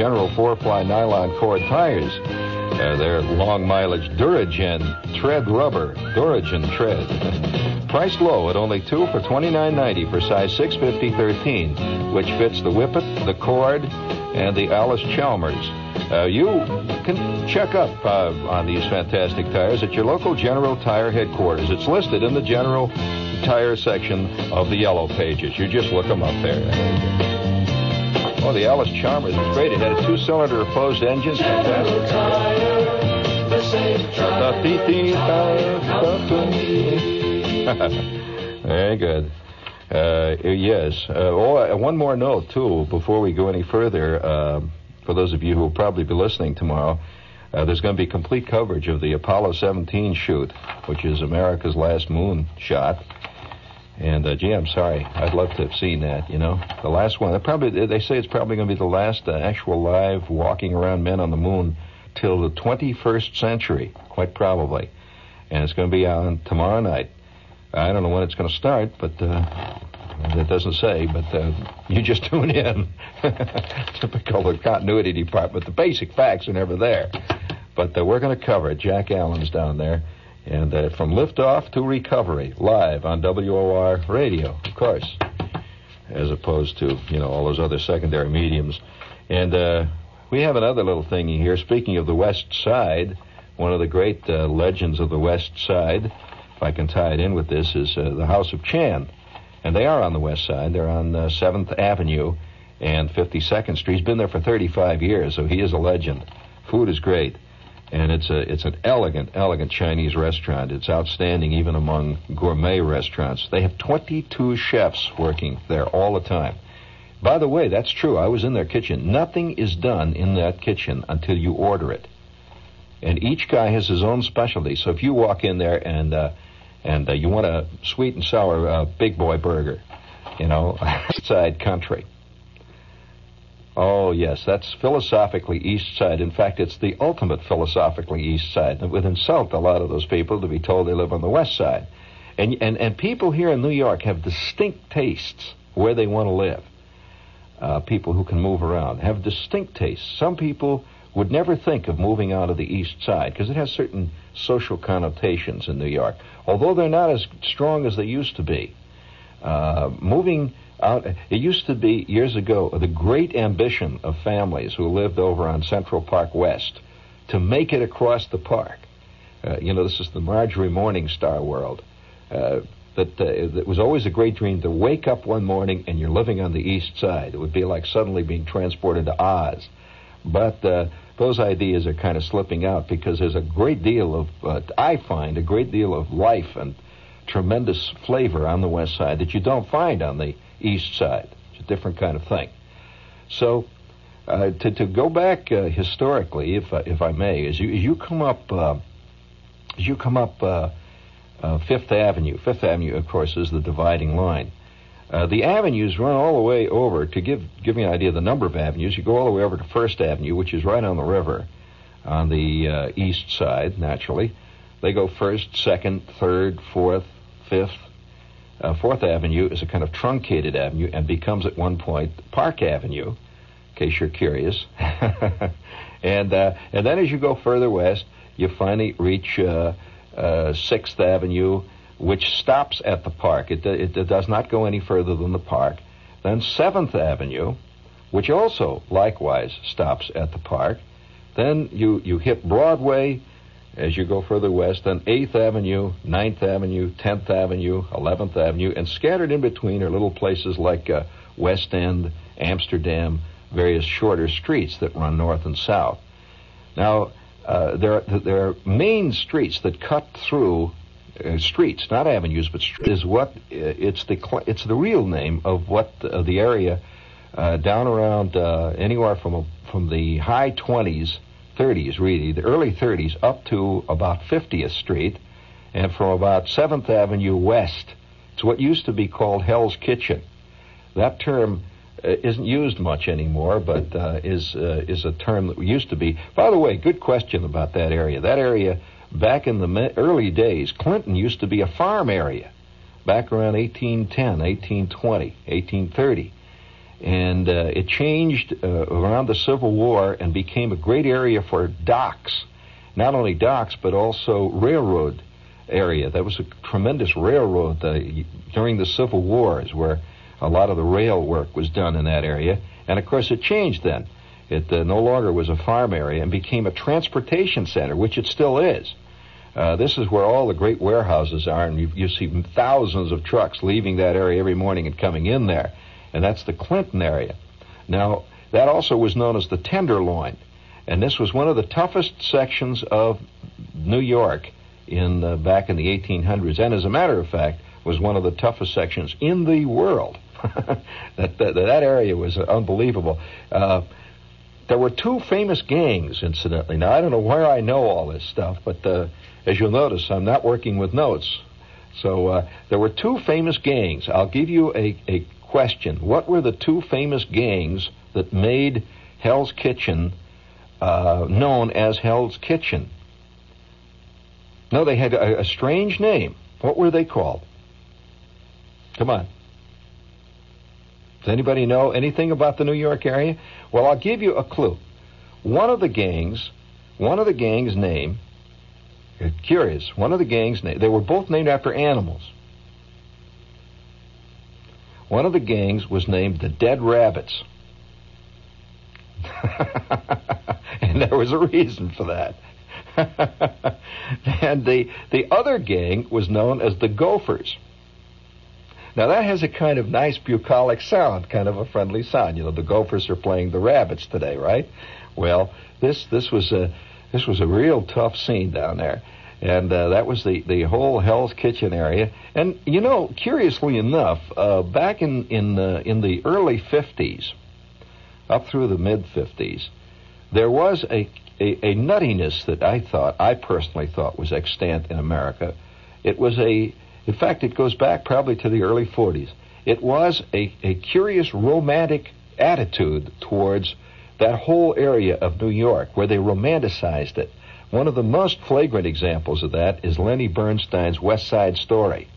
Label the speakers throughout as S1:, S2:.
S1: General Four-Ply Nylon Cord tires. Uh, they're long mileage Duragen tread rubber, Duragen tread. Priced low at only two for $29.90 for size 650-13, which fits the Whippet, the Cord, and the Alice Chalmers. Uh, you can check up uh, on these fantastic tires at your local General Tire headquarters. It's listed in the General Tire section of the Yellow Pages. You just look them up there. Oh, the Alice Chalmers was great. It had a two-cylinder opposed engine. Fantastic. Very good. Uh, yes. Uh, oh, one more note, too, before we go any further. Uh, for those of you who will probably be listening tomorrow, uh, there's going to be complete coverage of the Apollo 17 shoot, which is America's last moon shot. And uh, gee, I'm sorry. I'd love to have seen that. You know, the last one. Probably they say it's probably going to be the last uh, actual live walking around men on the moon till the 21st century, quite probably. And it's going to be on tomorrow night. I don't know when it's going to start, but uh, it doesn't say. But uh, you just tune in. Typical the continuity department. The basic facts are never there. But uh, we're going to cover it. Jack Allen's down there. And uh, from liftoff to recovery, live on WOR radio, of course, as opposed to, you know, all those other secondary mediums. And uh, we have another little thing here. Speaking of the West Side, one of the great uh, legends of the West Side, if I can tie it in with this, is uh, the House of Chan. And they are on the West Side. They're on uh, 7th Avenue and 52nd Street. He's been there for 35 years, so he is a legend. Food is great and it's a it's an elegant, elegant Chinese restaurant. It's outstanding even among gourmet restaurants. They have 22 chefs working there all the time. By the way, that's true. I was in their kitchen. Nothing is done in that kitchen until you order it, and each guy has his own specialty. So if you walk in there and uh, and uh, you want a sweet and sour uh, big boy burger, you know, side country Oh, yes, that's philosophically East Side. In fact, it's the ultimate philosophically East Side. It would insult a lot of those people to be told they live on the West Side. And, and, and people here in New York have distinct tastes where they want to live. Uh, people who can move around have distinct tastes. Some people would never think of moving out of the East Side because it has certain social connotations in New York. Although they're not as strong as they used to be, uh, moving out. It used to be years ago the great ambition of families who lived over on Central Park West to make it across the park. Uh, you know, this is the Marjorie Morningstar world. Uh, that uh, it was always a great dream to wake up one morning and you're living on the east side. It would be like suddenly being transported to Oz. But uh, those ideas are kind of slipping out because there's a great deal of, uh, I find, a great deal of life and tremendous flavor on the west side that you don't find on the east side. It's a different kind of thing. So, uh, to, to go back uh, historically, if, uh, if I may, as you, as you come up, uh, as you come up uh, uh, Fifth Avenue, Fifth Avenue, of course, is the dividing line. The avenues run all the way over to give give you an idea of the number of avenues. You go all the way over to First Avenue, which is right on the river, on the east side. Naturally, they go first, second, third, fourth, fifth. Uh, Fourth Avenue is a kind of truncated avenue and becomes at one point Park Avenue, in case you're curious. and uh, and then as you go further west, you finally reach uh, uh, Sixth Avenue which stops at the park. It, it, it does not go any further than the park. Then 7th Avenue, which also likewise stops at the park. Then you, you hit Broadway as you go further west, then 8th Avenue, 9th Avenue, 10th Avenue, 11th Avenue, and scattered in between are little places like uh, West End, Amsterdam, various shorter streets that run north and south. Now, uh, there, there are main streets that cut through uh, streets, not avenues, but streets, is what uh, it's the it's the real name of what uh, the area uh, down around anywhere from a, from the high 20s, 30s really, the early 30s up to about 50th Street, and from about 7th Avenue west. It's what used to be called Hell's Kitchen. That term uh, isn't used much anymore, but is is a term that used to be. By the way, good question about that area. That area back in the early days, Clinton used to be a farm area back around 1810, 1820, 1830. And uh, it changed uh, around the Civil War and became a great area for docks. Not only docks, but also railroad area. That was a tremendous railroad uh, during the Civil Wars where a lot of the rail work was done in that area. And of course, it changed then. It uh, no longer was a farm area and became a transportation center, which it still is. Uh, this is where all the great warehouses are, and you, you see thousands of trucks leaving that area every morning and coming in there. And that's the Clinton area. Now, that also was known as the Tenderloin. And this was one of the toughest sections of New York in uh, back in the 1800s, and as a matter of fact, was one of the toughest sections in the world. that, that, that area was unbelievable. Uh, there were two famous gangs, incidentally. Now I don't know where I know all this stuff, but uh, as you'll notice, I'm not working with notes. So uh, there were two famous gangs. I'll give you a, a question. What were the two famous gangs that made Hell's Kitchen uh, known as Hell's Kitchen? No, they had a, a strange name. What were they called? Come on. Does anybody know anything about the New York area? Well, I'll give you a clue. One of the gangs, one of the gangs' name curious. One of the gangs, name, they were both named after animals. One of the gangs was named the Dead Rabbits. and there was a reason for that. and the the other gang was known as the Gophers. Now that has a kind of nice bucolic sound, kind of a friendly sound. You know, the Gophers are playing the rabbits today, right? Well, this this was a this was a real tough scene down there. And uh, that was the, the whole Hell's Kitchen area. And, you know, curiously enough, uh, back in, in, uh, in the early 50s, up through the mid 50s, there was a, a, a, nuttiness that I thought, I personally thought was extant in America. It was a, in fact, it goes back probably to the early 40s. It was a, a curious romantic attitude towards that whole area of New York where they romanticized it. One of the most flagrant examples of that is Lenny Bernstein's West Side Story,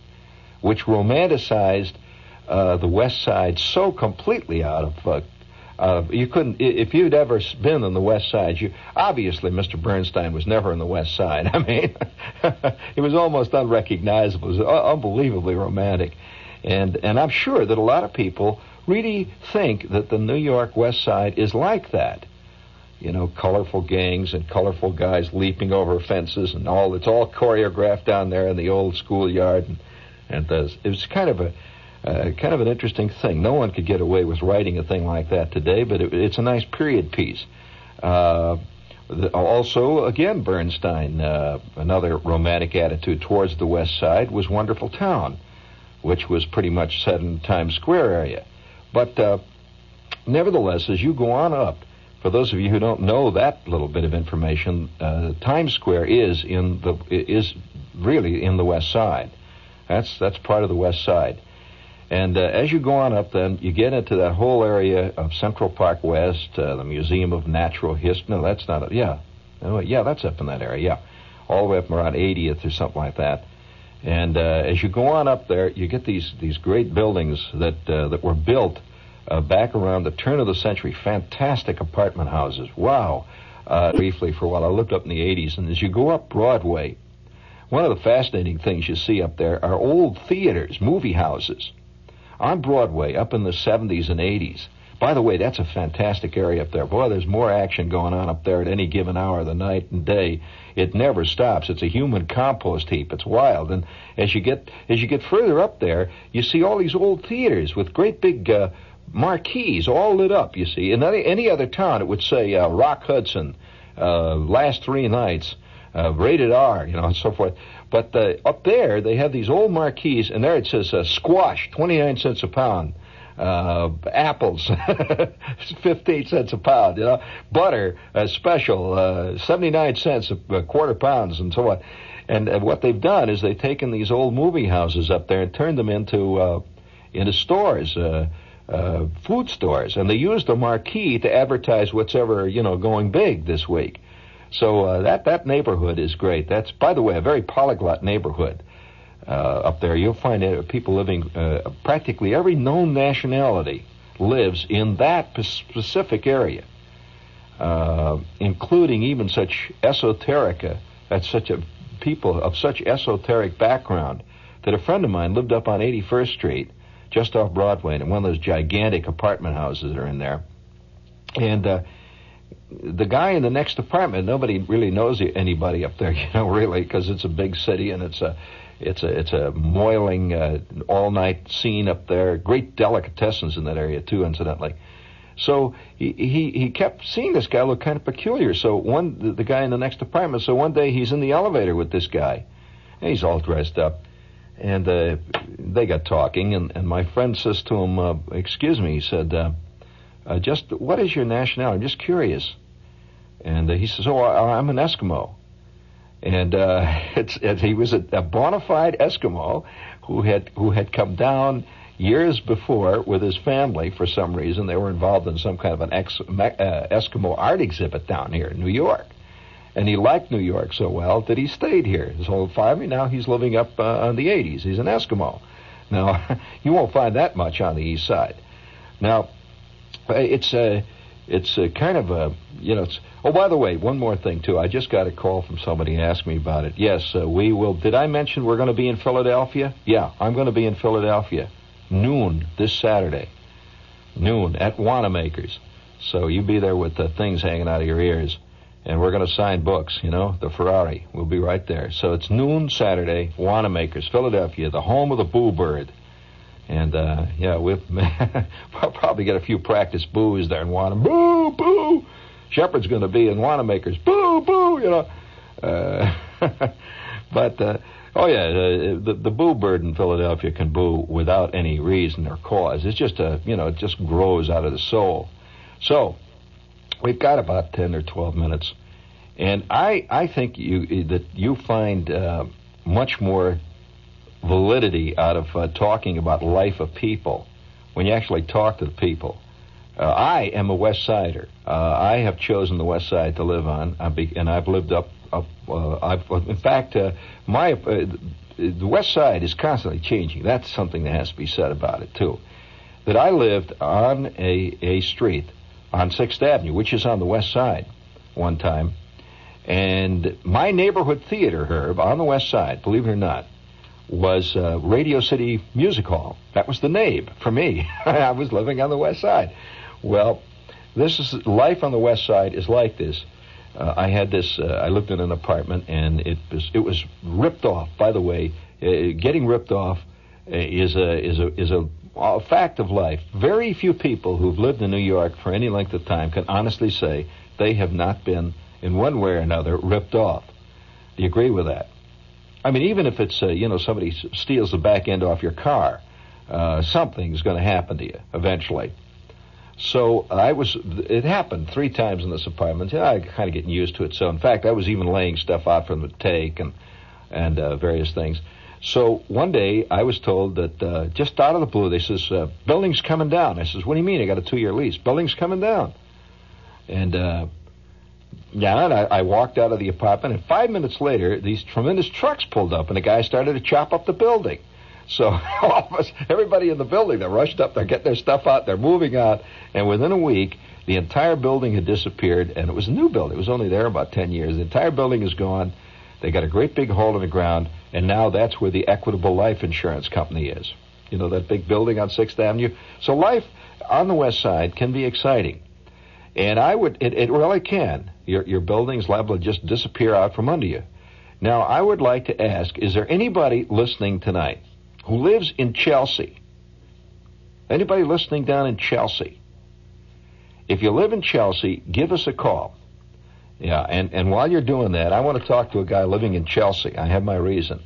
S1: which romanticized uh, the West Side so completely out of uh, uh, you couldn't if you'd ever been on the West Side. You obviously Mr. Bernstein was never on the West Side. I mean, it was almost unrecognizable. It was unbelievably romantic, and and I'm sure that a lot of people really think that the New York West Side is like that. You know, colorful gangs and colorful guys leaping over fences and all. It's all choreographed down there in the old schoolyard, and and the, it was kind of a uh, kind of an interesting thing. No one could get away with writing a thing like that today, but it, it's a nice period piece. Uh, also, again, Bernstein, uh, another romantic attitude towards the West Side was Wonderful Town, which was pretty much set in Times Square area. But uh, nevertheless, as you go on up, for those of you who don't know that little bit of information, uh, Times Square is in the is really in the West Side. That's that's part of the West Side. And uh, as you go on up, then you get into that whole area of Central Park West, uh, the Museum of Natural History. No, that's not. A, yeah, oh, yeah, that's up in that area. Yeah, all the way up around 80th or something like that. And uh, as you go on up there, you get these these great buildings that uh, that were built uh, back around the turn of the century. Fantastic apartment houses. Wow. Uh, briefly for a while, I lived up in the 80s, and as you go up Broadway, one of the fascinating things you see up there are old theaters, movie houses on Broadway up in the 70s and 80s. By the way, that's a fantastic area up there. Boy, there's more action going on up there at any given hour of the night and day. It never stops. It's a human compost heap. It's wild. And as you get as you get further up there, you see all these old theaters with great big uh, marquees all lit up. You see, in any, any other town, it would say uh, Rock Hudson, uh, last three nights, uh, rated R, you know, and so forth. But uh, up there, they have these old marquees, and there it says uh, squash, 29 cents a pound. Uh, apples, 15 cents a pound, you know, butter, special, uh, 79 cents a, quarter pounds, and so on. And what they've done is they've taken these old movie houses up there and turned them into, into stores, uh, food stores, and they use the marquee to advertise what's ever, you know, going big this week. So uh, that that neighborhood is great. That's, by the way, a very polyglot neighborhood uh, up there. You'll find uh, people living uh, practically every known nationality lives in that specific area, uh, including even such esoterica. That's such a people of such esoteric background that a friend of mine lived up on 81st Street, just off Broadway, in one of those gigantic apartment houses that are in there, and uh, the guy in the next apartment, nobody really knows anybody up there, you know, really, because it's a big city and it's a, it's a, it's a moiling uh, all-night scene up there. Great delicatessens in that area too, incidentally. So he, he he kept seeing this guy look kind of peculiar. So one the, the guy in the next apartment. So one day he's in the elevator with this guy, and he's all dressed up, and uh, they got talking. And, and my friend says to him, uh, "Excuse me," he said. Uh, uh, just what is your nationality? I'm just curious. And uh, he says, "Oh, I, I'm an Eskimo." And uh, it's, it, he was a, a bona fide Eskimo who had who had come down years before with his family for some reason. They were involved in some kind of an ex, uh, Eskimo art exhibit down here in New York. And he liked New York so well that he stayed here his whole family. Now he's living up uh, on the 80s. He's an Eskimo. Now, you won't find that much on the east side. Now, it's a, it's a kind of a, you know, it's, oh, by the way, one more thing, too. I just got a call from somebody and asked me about it. Yes, uh, we will. Did I mention we're going to be in Philadelphia? Yeah, I'm going to be in Philadelphia. Noon this Saturday. Noon at Wanamaker's. So you be there with the things hanging out of your ears. And we're going to sign books, you know, the Ferrari. We'll be right there. So it's noon Saturday, Wanamaker's, Philadelphia, the home of the Boo Bird. And uh, yeah, we'll, we'll probably get a few practice boos there want them. Boo, boo. Shepherd's going to be in Wanamaker's. Boo, boo. You know. Uh, but uh, oh yeah, uh, the the boo bird in Philadelphia can boo without any reason or cause. It's just a you know it just grows out of the soul. So we've got about ten or twelve minutes, and I I think you that you find uh, much more validity out of uh, talking about life of people when you actually talk to the people. Uh, I am a West Sider. Uh, I have chosen the West Side to live on, and I've lived up. up uh, I've, in fact, uh, my uh, the West Side is constantly changing. That's something that has to be said about it too. That I lived on a a street on Sixth Avenue, which is on the West Side, one time, and my neighborhood theater, Herb, on the West Side, believe it or not, was uh, Radio City Music Hall. That was the name for me. I was living on the West Side. Well, this is life on the West Side is like this. Uh, I had this. Uh, I lived in an apartment, and it was it was ripped off. By the way, uh, getting ripped off is a is a is a, a fact of life. Very few people who've lived in New York for any length of time can honestly say they have not been in one way or another ripped off. Do you agree with that? I mean, even if it's uh, you know somebody steals the back end off your car, uh, something's going to happen to you eventually. So I was. It happened three times in this apartment. Yeah, I kind of getting used to it. So in fact, I was even laying stuff out for them to take and and uh, various things. So one day I was told that uh, just out of the blue, they says uh, building's coming down. I says, what do you mean? I got a two-year lease. Building's coming down. And uh, yeah, and I, I walked out of the apartment, and five minutes later, these tremendous trucks pulled up, and the guy started to chop up the building. So all of us, everybody in the building, they rushed up, they're getting their stuff out, they're moving out, and within a week, the entire building had disappeared, and it was a new building. It was only there about 10 years. The entire building is gone. They got a great big hole in the ground, and now that's where the Equitable Life Insurance Company is. You know, that big building on 6th Avenue? So life on the west side can be exciting. And I would, it, it really can. Your, your building's liable to just disappear out from under you. Now, I would like to ask, is there anybody listening tonight who lives in Chelsea? Anybody listening down in Chelsea? If you live in Chelsea, give us a call. Yeah, and, and while you're doing that, I want to talk to a guy living in Chelsea. I have my reason.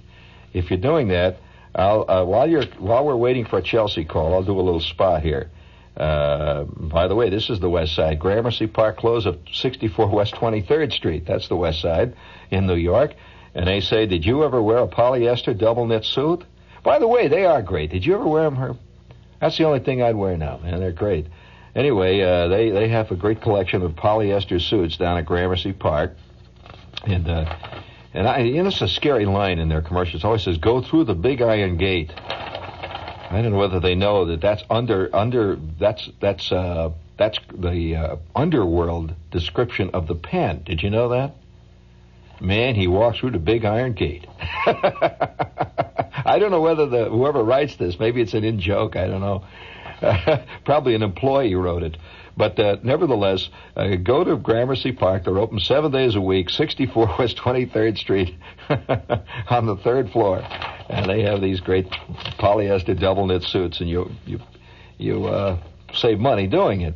S1: If you're doing that, I'll, uh, while you're while we're waiting for a Chelsea call, I'll do a little spot here. Uh, by the way, this is the West Side. Gramercy Park Clothes of 64 West 23rd Street. That's the West Side in New York. And they say, did you ever wear a polyester double knit suit? By the way, they are great. Did you ever wear them, Herb? That's the only thing I'd wear now, man. They're great. Anyway, uh, they they have a great collection of polyester suits down at Gramercy Park, and uh, and I you know it's a scary line in their commercials. It always says go through the big iron gate. I don't know whether they know that that's under under that's that's uh, that's the uh, underworld description of the pen. Did you know that? Man, he walks through the big iron gate. I don't know whether the whoever writes this, maybe it's an in joke. I don't know. probably an employee wrote it. But uh, nevertheless, uh, go to Gramercy Park. They're open seven days a week, 64 West 23rd Street, on the third floor, and they have these great polyester double knit suits, and you you you uh, save money doing it.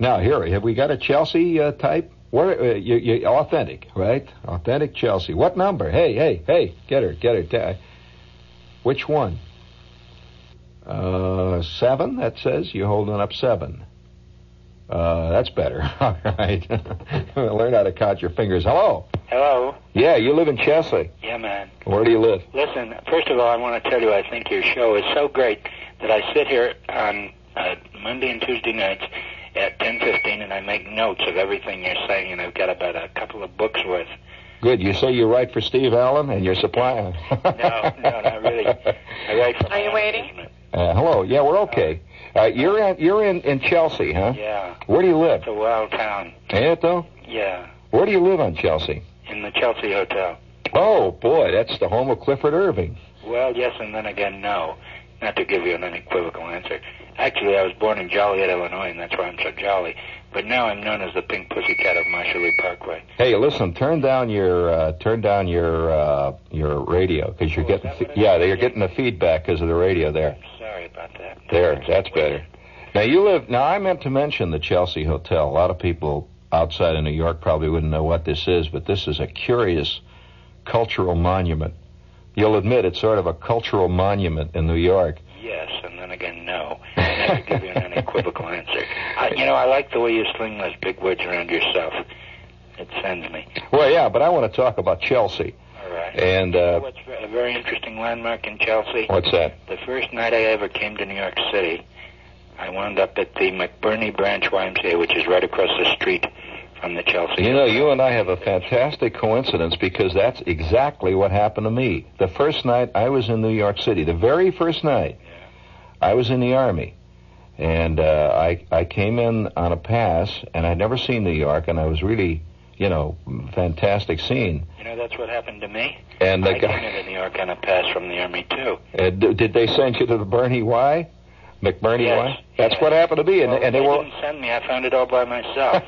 S1: Now here, have we got a Chelsea uh, type? Where uh, you, you authentic, right? Authentic Chelsea. What number? Hey, hey, hey! Get her, get her. Which one? Uh, seven. That says you're holding up seven. Uh, that's better. All right. Learn how to count your fingers. Hello.
S2: Hello.
S1: Yeah, you live in Chelsea.
S2: Yeah, man.
S1: Where do you live?
S2: Listen, first of all, I want to tell you I think your show is so great that I sit here on uh, Monday and Tuesday nights at 10:15 and I make notes of everything you're saying, and I've got about a couple of books worth.
S1: Good. You say you write for Steve Allen and you're supplying.
S2: No, no, not really. I write for.
S3: Are you waiting?
S1: Uh, hello. Yeah, we're okay. Uh, you're in you're in in Chelsea, huh?
S2: Yeah.
S1: Where do you live?
S2: It's a wild town.
S1: Ain't it though?
S2: Yeah.
S1: Where do you live on Chelsea?
S2: In the Chelsea Hotel.
S1: Oh boy, that's the home of Clifford Irving.
S2: Well, yes, and then again, no. Not to give you an unequivocal answer. Actually, I was born in Joliet, Illinois, and that's why I'm so jolly. But now I'm known as the Pink Pussycat of Marshall Parkway.
S1: Hey, listen, turn down your uh, turn down your uh, your radio because you're
S2: Oh,
S1: getting fe- yeah, you're getting the feedback because of the radio there.
S2: About that.
S1: There, that's better. Now you live. Now I meant to mention the Chelsea Hotel. A lot of people outside of New York probably wouldn't know what this is, but this is a curious cultural monument. You'll admit it's sort of a cultural monument in New York.
S2: Yes, and then again, no. Not to give you an unequivocal answer. I, you know, I like the way you sling those big words around yourself. It sends me.
S1: Well, yeah, but I want to talk about Chelsea.
S2: Right.
S1: And uh,
S2: what's a very interesting landmark in Chelsea?
S1: what's that?
S2: The first night I ever came to New York City, I wound up at the McBurney Branch YMCA, which is right across the street from the Chelsea.
S1: You know, you and I have a fantastic coincidence because that's exactly what happened to me. The first night I was in New York City, the very first night, I was in the Army. And uh, I, I came in on a pass, and I'd never seen New York, and I was really, you know, fantastic scene.
S2: You know, that's what happened to me.
S1: And the
S2: I came
S1: guy,
S2: into New York on a pass from the Army, too.
S1: uh, d- did they send you to the McBurney Y? McBurney
S2: Yes,
S1: Y? That's
S2: yes.
S1: what happened to me, and,
S2: well,
S1: and they were.
S2: didn't send me. I found it all by myself.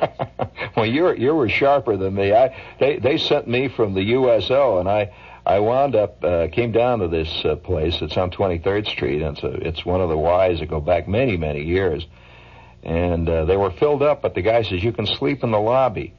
S1: well, you you were sharper than me. I they they sent me from the USO, and I I wound up uh, came down to this uh, place. It's on 23rd Street, and it's a, it's one of the Ys that go back many many years, and uh, they were filled up. But the guy says you can sleep in the lobby.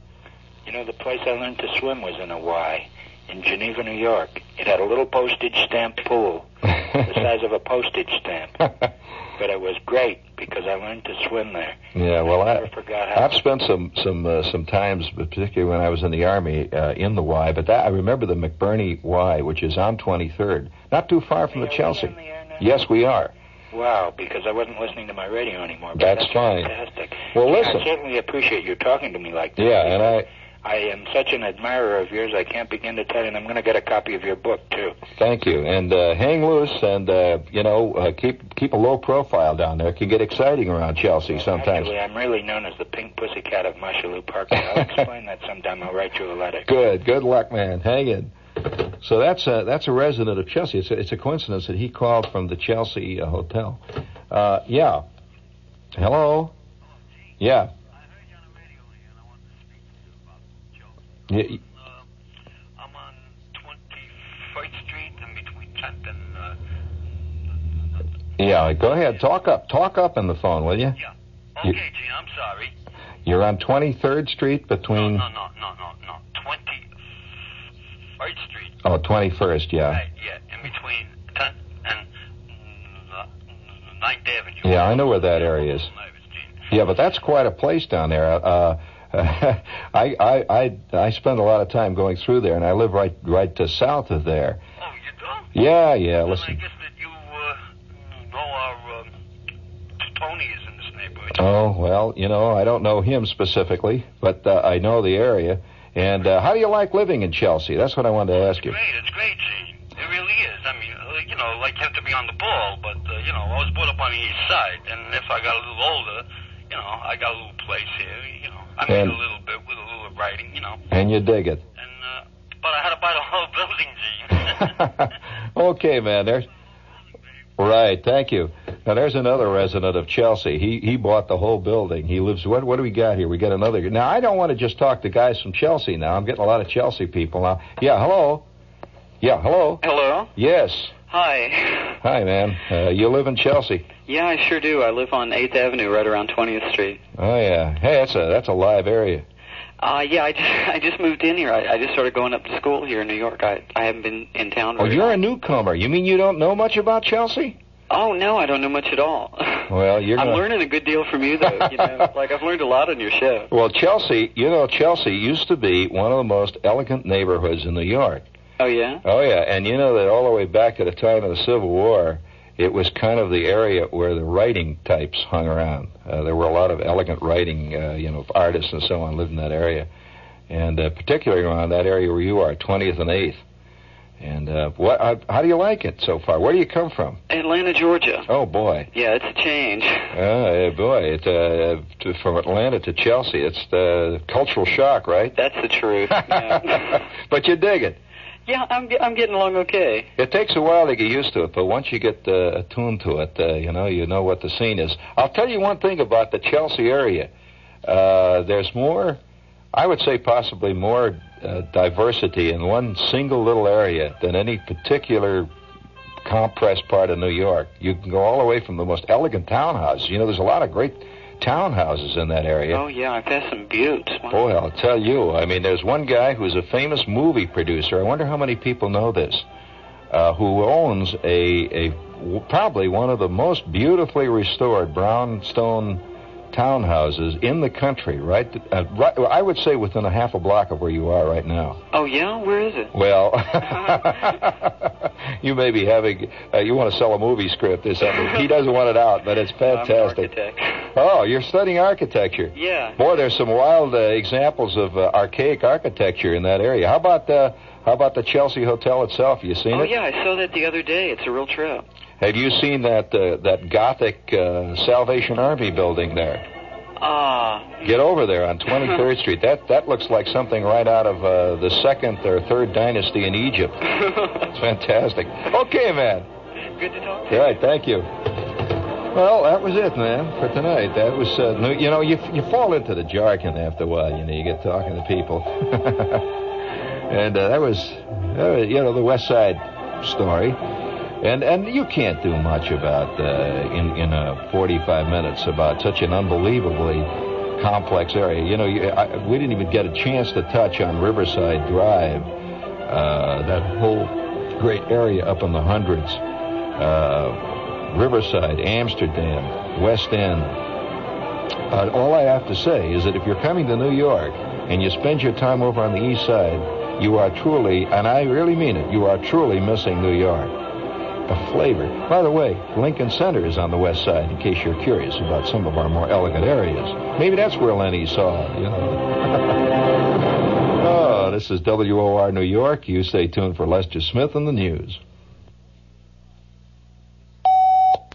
S2: You know, the place I learned to swim was in a Y, in Geneva, New York. It had a little postage stamp pool, the size of a postage stamp. But it was great because I learned to swim there.
S1: Yeah, well,
S2: I
S1: I,
S2: never forgot how.
S1: I've spent some some uh, some times, particularly when I was in the army, uh, in the Y. But that I remember the McBurney Y, which is on 23rd, not too far from
S2: Are
S1: the Chelsea.
S2: the?
S1: Yes, we are.
S2: Wow, because I wasn't listening to my radio anymore.
S1: That's
S2: that's
S1: fine.
S2: Fantastic.
S1: Well,
S2: Yeah,
S1: listen.
S2: I certainly appreciate you talking to me like that.
S1: Yeah, and I
S2: I am such an admirer of yours. I can't begin to tell you. And I'm going to get a copy of your book too.
S1: thank you. And uh, hang loose, and uh, you know, uh, keep keep a low profile down there. It can get exciting around Chelsea sometimes.
S2: Actually, I'm really known as the Pink Pussycat of Marshallou Park. I'll explain that sometime. I'll write you a letter.
S1: Good, good luck, man. Hang in. So that's a, that's a resident of Chelsea. It's a, it's a coincidence that he called from the Chelsea uh, hotel. Uh, yeah. Hello. Yeah. Y- y-
S3: Uh, I'm on 21st Street in between 10th and. Uh,
S1: Yeah. Go ahead. Talk up. Talk up in the phone, will you?
S3: yeah.
S1: You-
S3: Okay, Gene, I'm sorry.
S1: You're on 23rd Street between.
S3: no, no, no, no, no. 21st Street.
S1: Oh, 21st. Yeah.
S3: Right, yeah. In between 10th and uh, 9th Avenue.
S1: Yeah, I know where that area is.
S3: I'm a little nervous, Gene.
S1: Yeah, but that's quite a place down there. Uh, I, I I I spend a lot of time going through there, and I live right right to south of there.
S3: Oh, you do?
S1: Yeah, yeah.
S3: Well, I guess that you uh, know our um, Tony is in this neighborhood.
S1: Oh well, you know I don't know him specifically, but uh, I know the area. And uh, how do you like living in Chelsea? That's what I wanted to ask you.
S3: Great, it's great, Gene. It really is. I mean, uh, you know, like you have to be on the ball, but uh, you know, I was brought up on the east side, and if I got a little older, you know, I got a little place here. You know, I made
S1: And-
S3: a little bit with a little writing, you know,
S1: And you dig it.
S3: and uh, but I had to buy the whole building, Gene.
S1: okay, man. There's right. Thank you. Now there's another resident of Chelsea. He he bought the whole building. He lives. What what do we got here? We got another. Now I don't want to just talk to guys from Chelsea. Now I'm getting a lot of Chelsea people now. Yeah. Hello. Yeah. Hello.
S4: Hello.
S1: Yes.
S4: Hi.
S1: Hi, man. Uh, you live in Chelsea.
S4: Yeah, I sure do. I live on 8th Avenue, right around 20th Street.
S1: Oh yeah. Hey, that's a that's a live area.
S4: Uh, yeah, I just, I just moved in here. I, I just started going up to school here in New York. I, I haven't been in town.
S1: Oh, you're a newcomer. You mean you don't know much about Chelsea?
S4: Oh, no, I don't know much at all.
S1: Well, you're
S4: I'm learning a good deal from you, though. You know, like I've learned a lot on your show.
S1: Well, Chelsea, you know, Chelsea used to be one of the most elegant neighborhoods in New York.
S4: Oh, yeah?
S1: Oh yeah, and you know that all the way back to the time of the Civil War, it was kind of the area where the writing types hung around. Uh, there were a lot of elegant writing, uh, you know, artists and so on lived in that area, and uh, particularly around that area where you are, 20th and 8th. And uh, what? How, how do you like it so far? Where do you come from?
S4: Atlanta, Georgia.
S1: Oh boy,
S4: Yeah, it's a change.
S1: oh boy, it's uh, to, from Atlanta to Chelsea. It's the cultural shock, right?
S4: That's the truth. Yeah,
S1: but you dig it.
S4: Yeah I'm, I'm getting along okay.
S1: It takes a while to get used to it, but once you get uh, attuned to it, uh, you know, you know what the scene is. I'll tell you one thing about the Chelsea area. Uh, there's more, I would say possibly more uh, diversity in one single little area than any particular compressed part of New York. You can go all the way from the most elegant townhouses. You know, there's a lot of great townhouses in that area.
S4: Oh, yeah, I've had some buttes. Wow.
S1: Boy, I'll tell you. I mean, there's one guy who's a famous movie producer. I wonder how many people know this. Uh, who owns a, a probably one of the most beautifully restored brownstone townhouses in the country. Right, uh, right. I would say within a half a block of where you are right now.
S4: Oh, yeah? Where is it?
S1: Well, you may be having. Uh, you want to sell a movie script or something. he doesn't want it out, but it's fantastic. Oh, you're studying architecture.
S4: Yeah.
S1: Boy, there's some wild uh, examples of uh, archaic architecture in that area. How about uh, how about the Chelsea Hotel itself? You seen
S4: Oh,
S1: it?
S4: Oh yeah, I saw that the other day. It's a real trip.
S1: Have you seen that uh, that Gothic uh, Salvation Army building there?
S4: Ah,
S1: Get over there on 23rd Street. That that looks like something right out of uh, the second or third dynasty in Egypt. It's fantastic. Okay, man.
S4: good to talk to you.
S1: right, thank you. Well, that was it, man, for tonight. That was, uh, you know, you you fall into the jargon after a while. You know, you get talking to people, and uh, that was, that was, you know, the West Side story, and and you can't do much about uh, in in uh, 45 minutes about such an unbelievably complex area. You know, you, I, we didn't even get a chance to touch on Riverside Drive, uh, that whole great area up in the hundreds. Uh, Riverside, Amsterdam, West End. All I have to say is that if you're coming to New York and you spend your time over on the east side, you are truly, and I really mean it, you are truly missing New York. A flavor. By the way, Lincoln Center is on the west side, in case you're curious about some of our more elegant areas. Maybe that's where Lenny saw, it, you know. oh, this is WOR New York. You stay tuned for Lester Smith and the news.